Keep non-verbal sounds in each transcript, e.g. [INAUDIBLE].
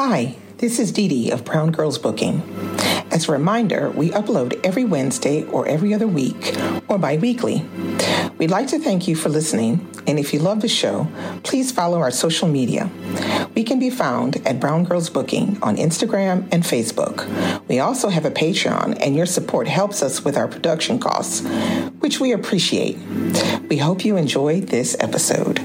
Hi, this is Dee Dee of Brown Girls Booking. As a reminder, we upload every Wednesday or every other week or bi weekly. We'd like to thank you for listening, and if you love the show, please follow our social media. We can be found at Brown Girls Booking on Instagram and Facebook. We also have a Patreon, and your support helps us with our production costs, which we appreciate. We hope you enjoy this episode.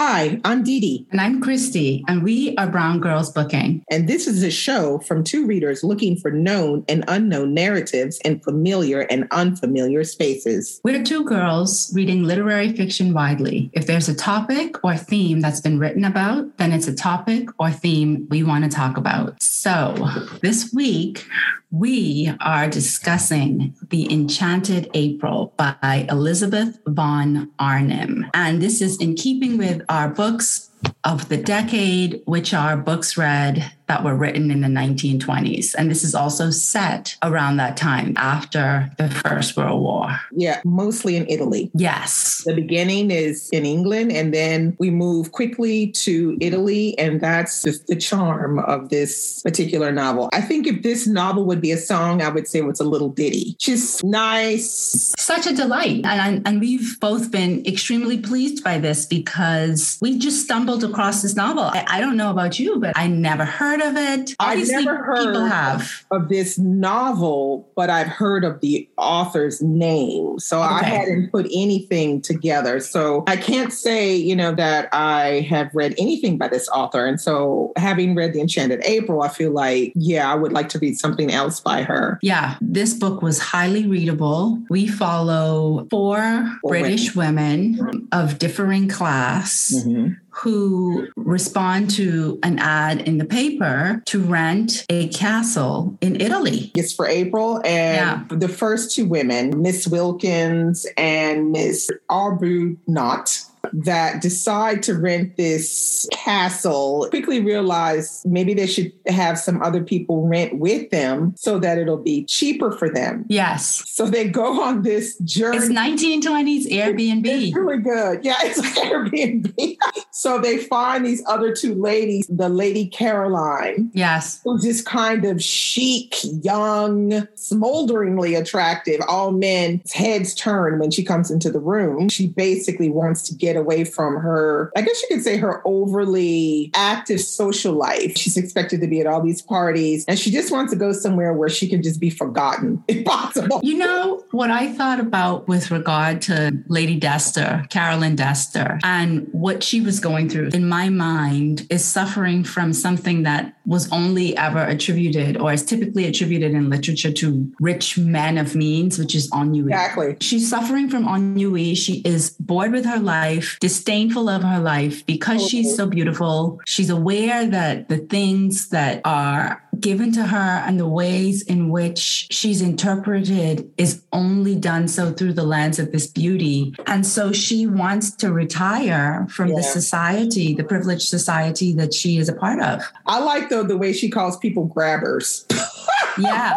Hi, I'm Dee Dee. And I'm Christy, and we are Brown Girls Booking. And this is a show from two readers looking for known and unknown narratives in familiar and unfamiliar spaces. We're two girls reading literary fiction widely. If there's a topic or theme that's been written about, then it's a topic or theme we want to talk about. So this week, we are discussing The Enchanted April by Elizabeth von Arnim. And this is in keeping with our books of the decade, which are books read that were written in the 1920s. And this is also set around that time after the First World War. Yeah, mostly in Italy. Yes. The beginning is in England, and then we move quickly to Italy. And that's just the charm of this particular novel. I think if this novel would be a song, I would say it's a little ditty. Just nice. Such a delight. And, and we've both been extremely pleased by this because we just stumbled across this novel. I, I don't know about you, but I never heard heard of it? Obviously, I've never heard people have. of this novel, but I've heard of the author's name. So okay. I hadn't put anything together. So I can't say, you know, that I have read anything by this author. And so having read The Enchanted April, I feel like, yeah, I would like to read something else by her. Yeah, this book was highly readable. We follow four, four British women. women. of differing class. Mm-hmm who respond to an ad in the paper to rent a castle in Italy. It's for April. And yeah. the first two women, Miss Wilkins and Miss Arbu Arbuthnot, that decide to rent this castle quickly realize maybe they should have some other people rent with them so that it'll be cheaper for them. Yes. So they go on this journey. It's 1920s Airbnb. It's really good. Yeah, it's like [LAUGHS] Airbnb. so they find these other two ladies, the lady Caroline. Yes. Who's just kind of chic, young, smolderingly attractive. All men's heads turn when she comes into the room. She basically wants to get away from her, I guess you could say her overly active social life. She's expected to be at all these parties and she just wants to go somewhere where she can just be forgotten [LAUGHS] if possible. You know what I thought about with regard to Lady Dester, Carolyn Dester, and what she was going through in my mind is suffering from something that was only ever attributed or is typically attributed in literature to rich men of means, which is ennui. Exactly. She's suffering from ennui. She is bored with her life disdainful of her life because she's oh. so beautiful. She's aware that the things that are given to her and the ways in which she's interpreted is only done so through the lens of this beauty. And so she wants to retire from yeah. the society, the privileged society that she is a part of. I like though the way she calls people grabbers. [LAUGHS] yeah.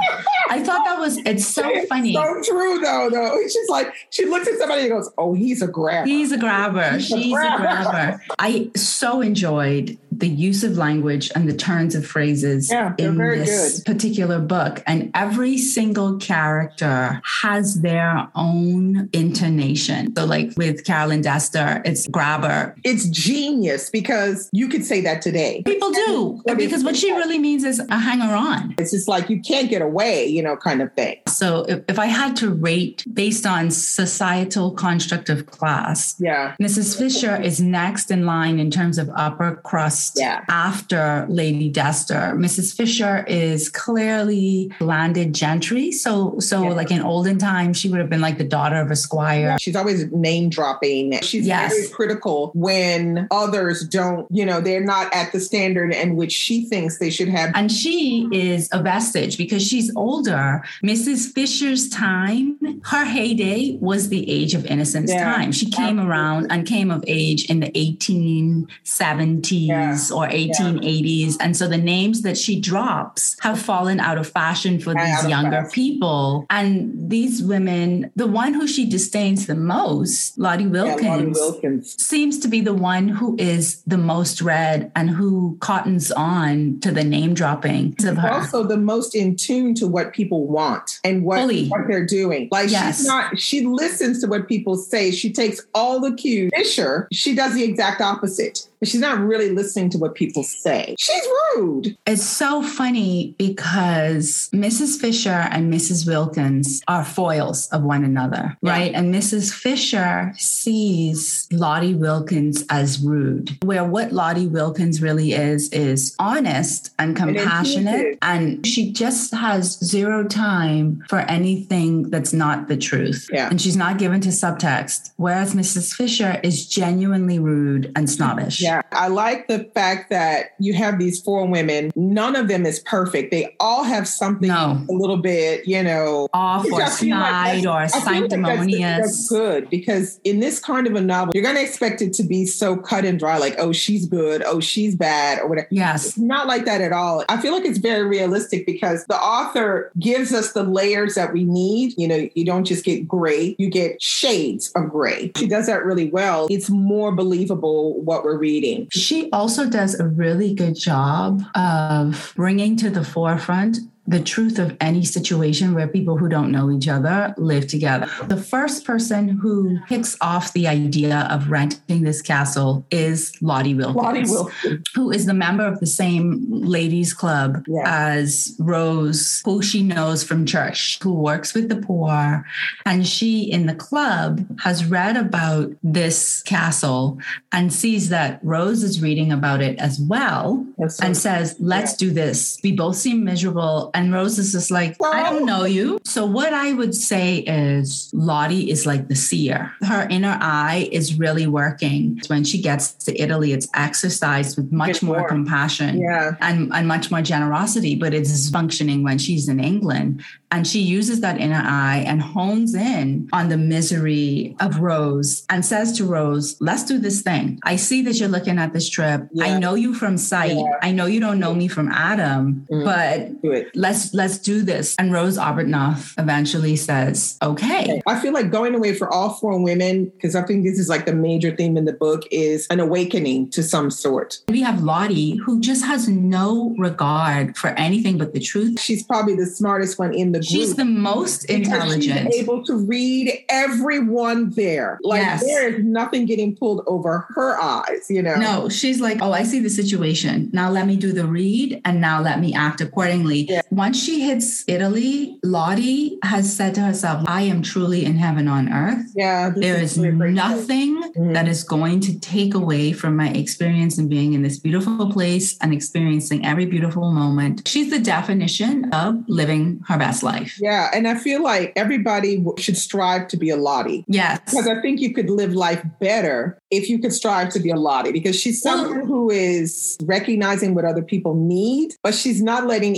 I thought that was it's so it's funny. So true though, though. She's like, she looks at somebody and goes, Oh, he's a grabber. He's a grabber. He's She's a grabber. a grabber. I so enjoyed the use of language and the turns of phrases yeah, in this good. particular book. And every single character has their own intonation. So, like with Carolyn Dester, it's grabber. It's genius because you could say that today. People do, because what she really means is a hanger on. It's just like you can't get away, you know, kind of thing. So, if, if I had to rate based on societal construct of class, yeah, Mrs. Fisher is next in line in terms of upper crust yeah. after Lady Dester. Mrs. Fisher is clearly landed gentry. So, so yeah. like in olden times, she would have been like the daughter of a squire. She's always name dropping. She's yes. very critical when others don't, you know, they're not at the standard in which she thinks they should have. And she is a vestige because she's older. Mrs. Fisher's time, her heyday was the age of innocence yeah. time. She came around and came of age in the 1870s. Or 1880s. And so the names that she drops have fallen out of fashion for these younger people. And these women, the one who she disdains the most, Lottie Wilkins, Lottie Wilkins, seems to be the one who is the most read and who cottons on to the name dropping of her. Also, the most in tune to what people want and what, what they're doing. Like yes. she's not, she listens to what people say. She takes all the cues. Fisher, she does the exact opposite but she's not really listening to what people say. She's rude. It's so funny because Mrs. Fisher and Mrs. Wilkins are foils of one another, yeah. right? And Mrs. Fisher sees Lottie Wilkins as rude, where what Lottie Wilkins really is, is honest and compassionate. And, she just has zero time for anything that's not the truth. Yeah. And she's not given to subtext. Whereas Mrs. Fisher is genuinely rude and snobbish. Yeah. Yeah, I like the fact that you have these four women. None of them is perfect. They all have something no. a little bit, you know, off or snide like or sanctimonious. Like that's, that's, good because in this kind of a novel, you're going to expect it to be so cut and dry, like, oh, she's good, oh, she's bad, or whatever. Yes. It's not like that at all. I feel like it's very realistic because the author gives us the layers that we need. You know, you don't just get gray, you get shades of gray. She does that really well. It's more believable what we're reading reading. She also does a really good job of bringing to the forefront the truth of any situation where people who don't know each other live together. The first person who kicks off the idea of renting this castle is Lottie Wilkins, Lottie Wilkins. who is the member of the same ladies' club yeah. as Rose, who she knows from church, who works with the poor. And she, in the club, has read about this castle and sees that Rose is reading about it as well yes, and says, Let's yeah. do this. We both seem miserable and Rose is just like, I don't know you. So what I would say is Lottie is like the seer. Her inner eye is really working. When she gets to Italy, it's exercised with much more, more, compassion yeah. and, and much more generosity, but it's functioning when she's in England. And she uses that inner eye and hones in on the misery of Rose and says to Rose, let's do this thing. I see that you're looking at this trip. Yeah. I know you from sight. Yeah. I know you don't know me from Adam, mm. but let's let's do this. And Rose Arbuthnot eventually says, okay. I feel like going away for all four women, because I think this is like the major theme in the book, is an awakening to some sort. We have Lottie, who just has no regard for anything but the truth. She's probably the smartest one in the group. She's the most intelligent. She's able to read everyone there. Like yes. there is nothing getting pulled over her eyes, you know? No, she's like, oh, I see the situation. Now let me do the read and now let me act accordingly. Yeah. Once she hits Italy, Lottie has said to herself, I am truly in heaven on earth. Yeah. There is, is nothing mm-hmm. that is going to take away from my experience in being in this beautiful place and experiencing every beautiful moment. She's the definition of living her best life. Yeah. And I feel like everybody should strive to be a Lottie. Yes. Because I think you could live life better if you could strive to be a Lottie because she's someone who is recognizing what other people need, but she's not letting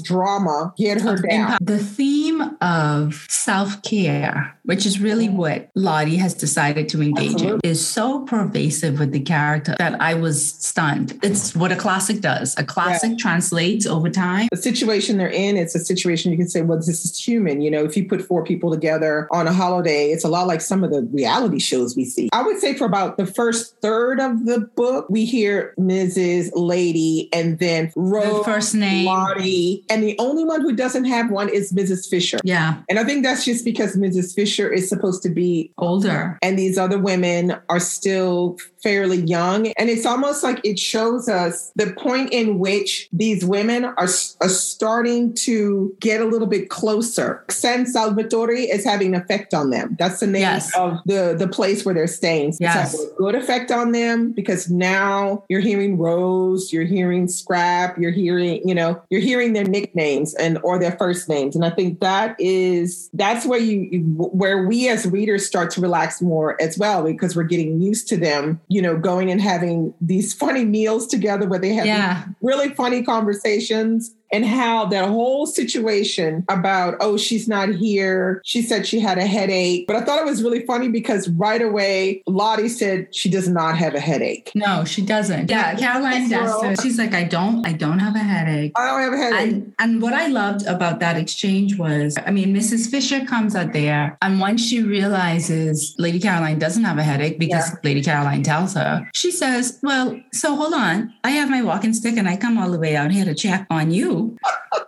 drama get her down. The theme of self care, which is really what Lottie has decided to engage Absolutely. in, is so pervasive with the character that I was stunned. It's what a classic does. A classic translates over time. The situation they're in, it's a situation you can say, well, this is human. You know, if you put four people together on a holiday, it's a lot like some of the reality shows we see. I would say for about the first third of the book, we hear Mrs. Lady and then Rose, the first name, Lottie, and the only one who doesn't have one is Mrs. Fisher. Yeah. And I think that's just because Mrs. Fisher is supposed to be older. And these other women are still fairly young. And it's almost like it shows us the point in which these women are, are starting to get a little bit closer. San Salvatore is having an effect on them. That's the name yes. of the, the place where they're staying. Yes. It's a good effect on them because now you're hearing Rose, you're hearing Scrap, you're hearing, you know, you're hearing their nicknames and or their first names. And I think that is that's where you where we as readers start to relax more as well because we're getting used to them you know, going and having these [LAUGHS] funny meals together where they have yeah. really funny conversations and how that whole situation about, oh, she's not here. She said she had a headache. But I thought it was really funny because right away, Lottie said she does not have a headache. No, she doesn't. Yeah, Caroline does. She's like, I don't, I don't have a headache. I don't have a headache. And, and what I loved about that exchange was, I mean, Mrs. Fisher comes out there, and once she realizes Lady Caroline doesn't have a headache because yeah. Lady Caroline tells her, she says, Well, so hold on. I have my walking stick and I come all the way out here to check on you.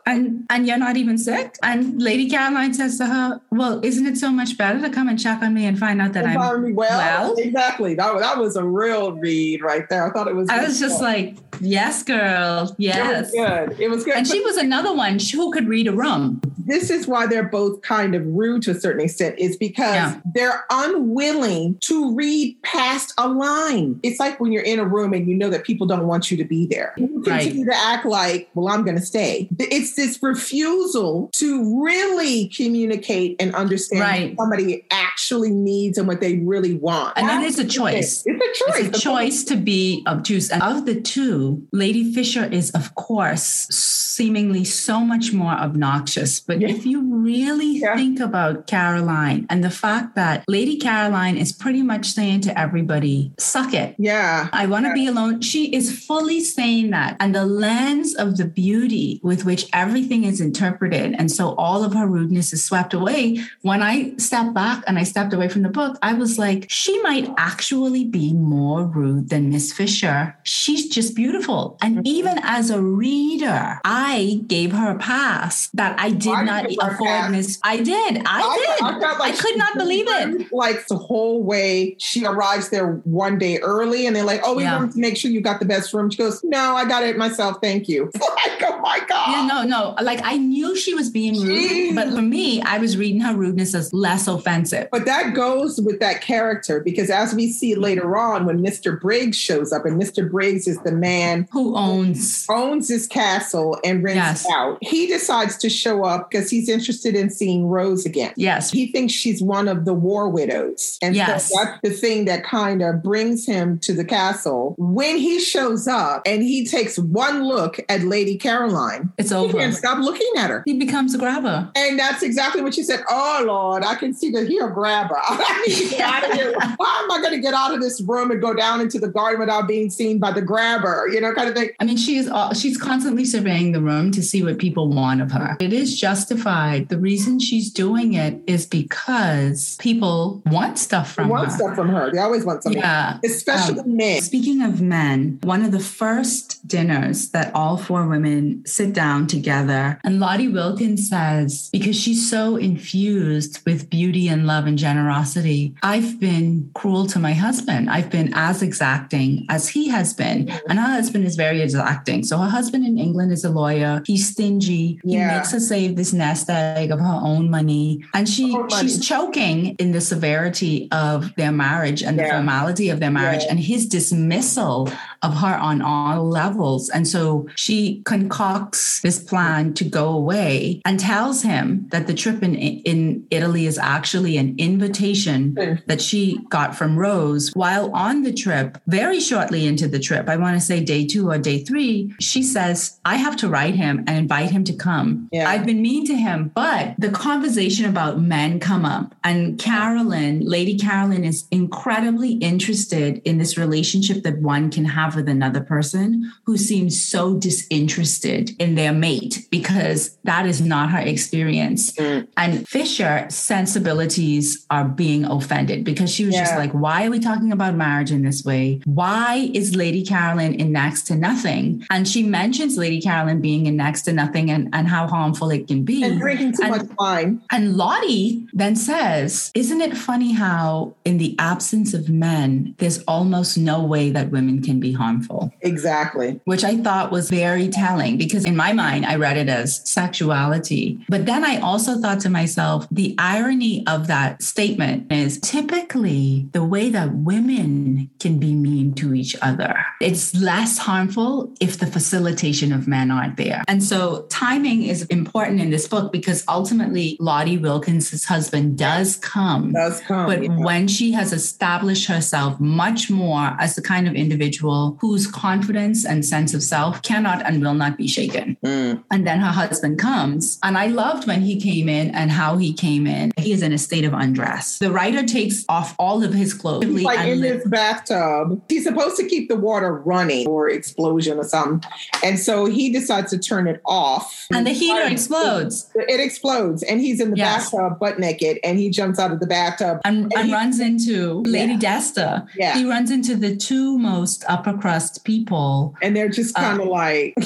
And and you're not even sick. And Lady Caroline says to her, Well, isn't it so much better to come and check on me and find out that I'm well? well? Exactly. That, that was a real read right there. I thought it was I was just like, Yes, girl. Yes. It was good. It was good. And she was another one who could read a room. This is why they're both kind of rude to a certain extent, is because yeah. they're unwilling to read past a line. It's like when you're in a room and you know that people don't want you to be there. You continue right. to act like, well, I'm going to stay. It's this refusal to really communicate and understand right. what somebody actually needs and what they really want. And That's it is a choice. It's a choice. It's a choice to be obtuse. And of the two, Lady Fisher is, of course, seemingly so much more obnoxious. But yeah. if you really yeah. think about Caroline and the fact that Lady Caroline is pretty much saying to everybody, suck it. Yeah. I want to yeah. be alone. She is fully saying that. And the lens of the beauty with which everything is interpreted. And so all of her rudeness is swept away. When I stepped back and I stepped away from the book, I was like, she might actually be more rude than Miss Fisher. She's just beautiful. And mm-hmm. even as a reader, I gave her a pass that I did I not afford Miss. I did. I, I did. I, like I could not believe it. Like the whole way she arrives there one day early and they're like, oh, we yeah. want to make sure you got the best room. She goes, no, I got it myself. Thank you. [LAUGHS] like, oh my God. Yeah, no, no. Like I knew she was being rude, but for me, I was reading her rudeness as less offensive. But that goes with that character because as we see later on when Mr. Briggs shows up, and Mr. Briggs is the man who owns owns his castle and rents yes. out. He decides to show up because he's interested in seeing Rose again. Yes. He thinks she's one of the war widows. And yes. so that's the thing that kind of brings him to the castle. When he shows up and he takes one look at Lady Caroline, it's over. He can't stop looking at her. He becomes a grabber. And that's exactly what she said. Oh Lord, I can see that he a grabber. [LAUGHS] I need to get out of here. How am I going to get out of this room and go down into the garden without being seen by the grabber? You know, kind of thing. I mean, she is she's constantly surveying the room to see what people want of her. It is justified. The reason she's doing it is because people want stuff from want her. stuff from her. They always want something. Yeah. Especially um, men. Speaking of men, one of the first dinners that all four women sit down together, and Lottie Wilkins says, because she's so infused with beauty and love and generosity, I've been cruel to my husband. I've been as exacting as he has been. And her husband is very exacting. So her husband in England is a lawyer. He's stingy. He yeah. makes her save this nest egg of her own money. And she she's choking in the severity of their marriage and yeah. the formality of their marriage yeah. and his dismissal of her on all levels. And so she concocts this plan to go away and tells him that the trip in, in Italy is actually an invitation that she got from Rose. While on the trip, very shortly into the trip, I want to say day two or day three, she says, I have to write him and invite him to come. Yeah. I've been mean to him, but the conversation about men come up. And Carolyn, Lady Carolyn, is incredibly interested in this relationship that one can have with another person who seems so disinterested in their mate because that is not her experience. Mm. And Fisher sensibilities are being offended because she was yeah. just like, why are we talking about marriage in this way? Why is Lady Carolyn in next to nothing? And she mentions Lady Carolyn being in next to nothing and, and how harmful it can be. And drinking too and, much wine. And Lottie then says, Isn't it funny how, in the absence of men, there's almost no way that women can be harmful? Exactly. Which I thought was very telling because in my mind, I read it as sexuality. But then I also thought to myself, the irony of that statement is typically the way that women can be mean to each other. It's less harmful if the facilitation of men aren't there. And so timing is important in this book because ultimately Lottie Wilkins' husband does come. Does come. But yeah. when she has established herself much more as the kind of individual individual whose confidence and sense of self cannot and will not be shaken. Mm. And then her husband comes. And I loved when he came in and how he came in. He is in a state of undress. The writer takes off all of his clothes. He's like in this bathtub. He's supposed to keep the water running or explosion or something. And so he decides to turn it off. And the heater explodes. It, explodes. And he's in the yes. bathtub butt naked and he jumps out of the bathtub. And, and, and he, runs into Lady yeah. Dester. Yeah. He runs into the two most upper crust people. And they're just kind of uh, like [LAUGHS]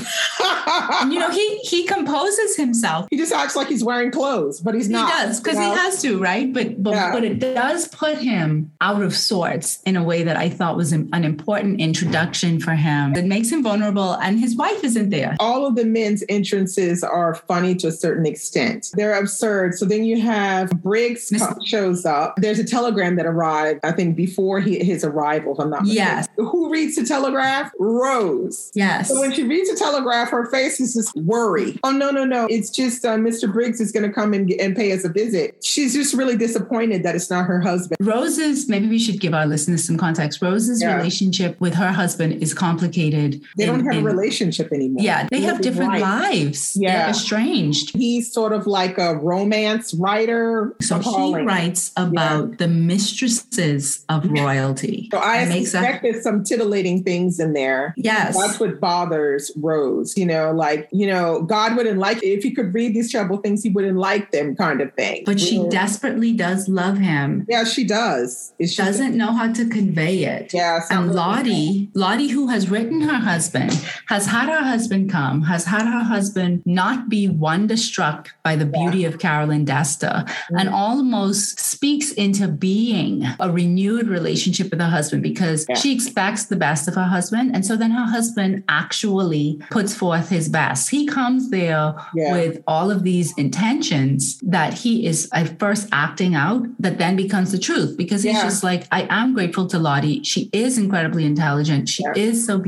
[LAUGHS] you know, he he composes himself. He just acts like he's wearing clothes, but he's not. He does, because he has to, right? But but, yeah. but it does put him out of sorts in a way that I thought was an important introduction for him. It makes him vulnerable, and his wife isn't there. All of the men's entrances are funny to a certain extent. They're absurd. So then you have Briggs shows up. There's a telegram that arrived, I think, before he, his arrival. If I'm not mistaken. Yes. Who reads the telegraph? Rose. Yes. So when she reads the telegraph, her face is just worry. Oh no, no, no! It's just uh, Mr. Briggs is going to come and, and pay us a visit. She's just really disappointed that it's not her husband. Rose's. Maybe we should give our listeners some context. Rose's yeah. relationship with her husband is complicated. They in, don't have a relationship anymore. Yeah, they, they have different lives. Yeah, They're estranged. He's sort of like a romance writer. So he writes about yeah. the mistresses of royalty. so I expected that, some titillating things in there. Yes, that's what bothers Rose. You know, like you know, God wouldn't like if he could read these terrible things, he wouldn't like them, kind of thing. But she mm-hmm. desperately does love him. Yeah, she does. She doesn't know how to convey it. Yeah. And Lottie, Lottie, who has written her husband, has had her husband come, has had her husband not be wonderstruck by the beauty yeah. of Carolyn Dester, mm-hmm. and almost speaks into being a renewed relationship with her husband because yeah. she expects the best of her husband. And so then her husband actually puts forth his best. He comes there yeah. with all of these intentions that he is at first acting out that then becomes the truth because he's just like, I am grateful to Lottie. She is incredibly intelligent. She is so beautiful.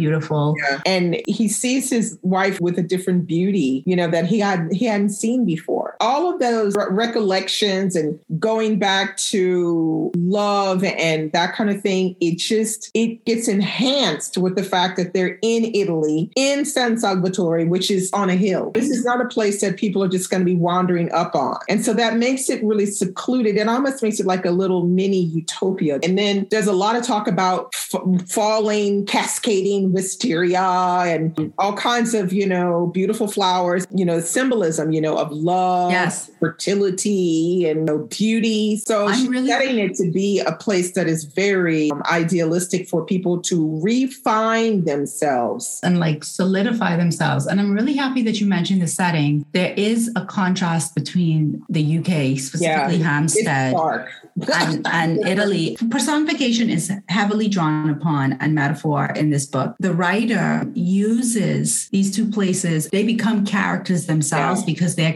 Yeah. And he sees his wife with a different beauty, you know, that he had he hadn't seen before. All of those re- recollections and going back to love and that kind of thing, it just it gets enhanced with the fact that they're in Italy, in San Salvatore, which is on a hill. This is not a place that people are just going to be wandering up on. And so that makes it really secluded. It almost makes it like a little mini utopia. And then there's a lot of talk about f- falling, cascading wisteria and all kinds of, you know, beautiful flowers, you know, symbolism, you know, of love, yes. fertility and you know, beauty. So I'm she's really setting it to be a place that is very um, idealistic for people to refine themselves and like solidify themselves. And I'm really happy that you mentioned the setting. There is a contrast between the UK, specifically yeah, Hampstead, and, and [LAUGHS] Italy. Personification is heavily drawn upon and metaphor in this book. The writer uses these two places, they become characters themselves yeah. because their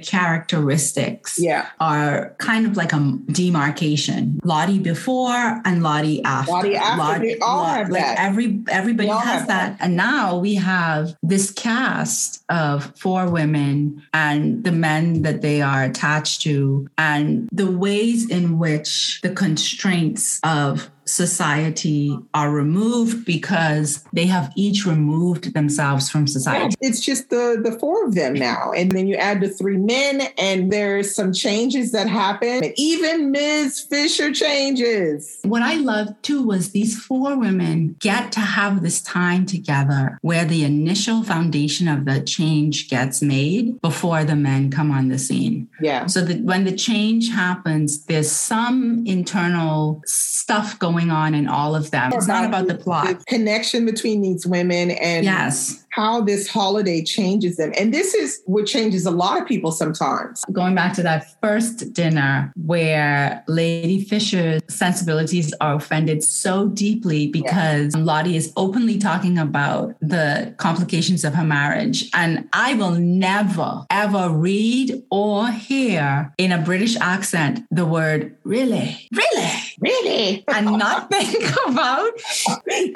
characteristics yeah. are kind of like a demarcation. Lottie before and Lottie after. Lottie after. Lottie, all Lottie, have like that. Every everybody has that. that. And now we have this cast of four women and the men that they are attached to and the ways in which the constraints of society are removed because they have each removed themselves from society. It's just the the four of them now. And then you add the three men and there's some changes that happen. And even Ms. Fisher changes. What I loved too was these four women get to have this time together where the initial foundation of the change gets made before the men come on the scene. Yeah. So that when the change happens, there's some internal stuff going going on in all of them. It's not about the plot. The connection between these women and yes how this holiday changes them. And this is what changes a lot of people sometimes. Going back to that first dinner where Lady Fisher's sensibilities are offended so deeply because. Lottie is openly talking about the complications of her marriage. And I will never, ever read or hear in a British accent the word really, really, really, [LAUGHS] and not think about,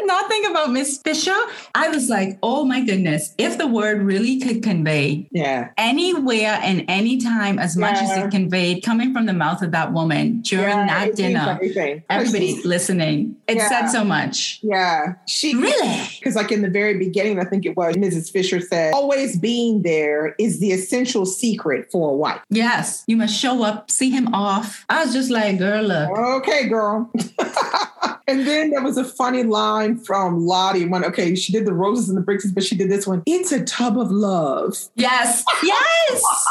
not think about Miss Fisher. I was like, oh my goodness. If the word really could convey Yeah. anywhere and anytime as much as it conveyed coming from the mouth of that woman during Yeah, that dinner, everybody's listening. It Yeah. said so much. Yeah. She Really? Because, like in the very beginning, I think it was Mrs. Fisher said, always being there is the essential secret for a wife. Yes, you must show up, see him off. I was just like, girl, look. Okay, girl. [LAUGHS] and then there was a funny line from Lottie when, okay, she did the roses and the bricks, but she did this one. It's a tub of love. Yes, yes.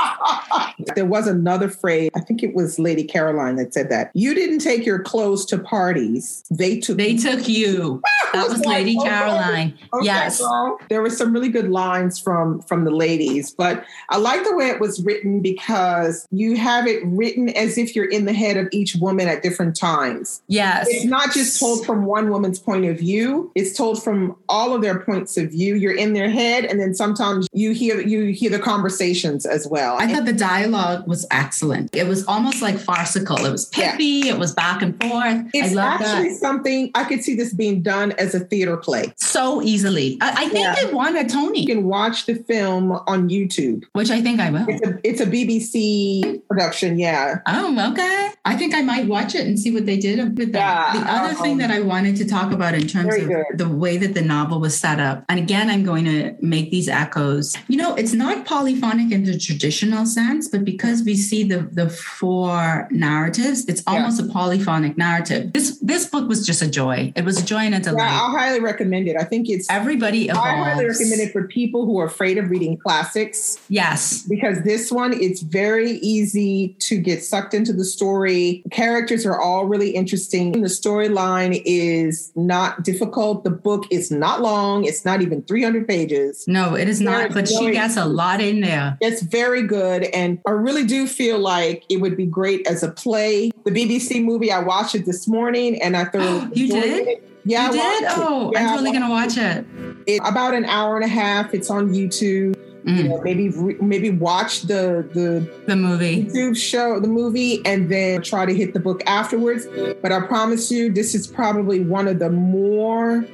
[LAUGHS] there was another phrase, I think it was Lady Caroline that said that. You didn't take your clothes to parties, they took They took you. That was like, Lady okay. Caroline. Okay, Yes. There were some really good lines from from the ladies, but I like the way it was written because you have it written as if you're in the head of each woman at different times. Yes. It's not just told from one woman's point of view. It's told from all of their points of view. You're in their head, and then sometimes you hear you hear the conversations as well. I thought the dialogue was excellent. It was almost like farcical. It was Yeah. pithy. It was back and forth. it's I love actually that something I could see this being done as a theater play. so easily. I, I think Yeah. it won a Tony, You can watch the film on YouTube. which I think I will. It's a it's a BBC production. Yeah. Oh, okay. I think I might watch it and see what they did with that. Yeah, the other um, thing that I wanted to talk about in terms of good. the way that the novel was set up, and again, I'm going to make these echoes. You know, it's not polyphonic in the traditional sense, but because we see the the four narratives, it's Yeah. almost a polyphonic narrative. This this book was just a joy. It was a joy and a delight. Yeah, I'll highly recommend it. I think it's Everybody I highly recommend it for people who are afraid of reading classics Yes. because this one it's very easy to get sucked into the story. Characters are all really interesting. The storyline is not difficult. The book is not long. It's not even 300 pages. No, it is not, but she gets a lot in there. It's very good. And I really do feel like it would be great as a play. The BBC movie, I watched it this morning and I thoroughly [GASPS] You did? it. Yeah, you I did? Oh, Yeah, I'm totally going to watch it. it. About an hour and a half. It's on YouTube. You Mm, know, maybe maybe watch the the the movie. YouTube show, the movie, and then try to hit the book afterwards. But I promise you, this is probably one of the more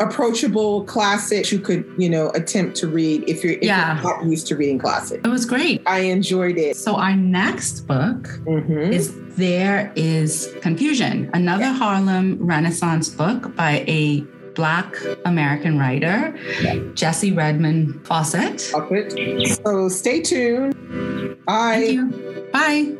approachable classics you could, you know, attempt to read if you're, if Yeah. you're not used to reading classics. It was great. I enjoyed it. So our next book Mhm. is There is Confusion, another Harlem Renaissance book by a Black American writer, Jessie Redmon Fauset. So stay tuned. Bye. Thank you. Bye.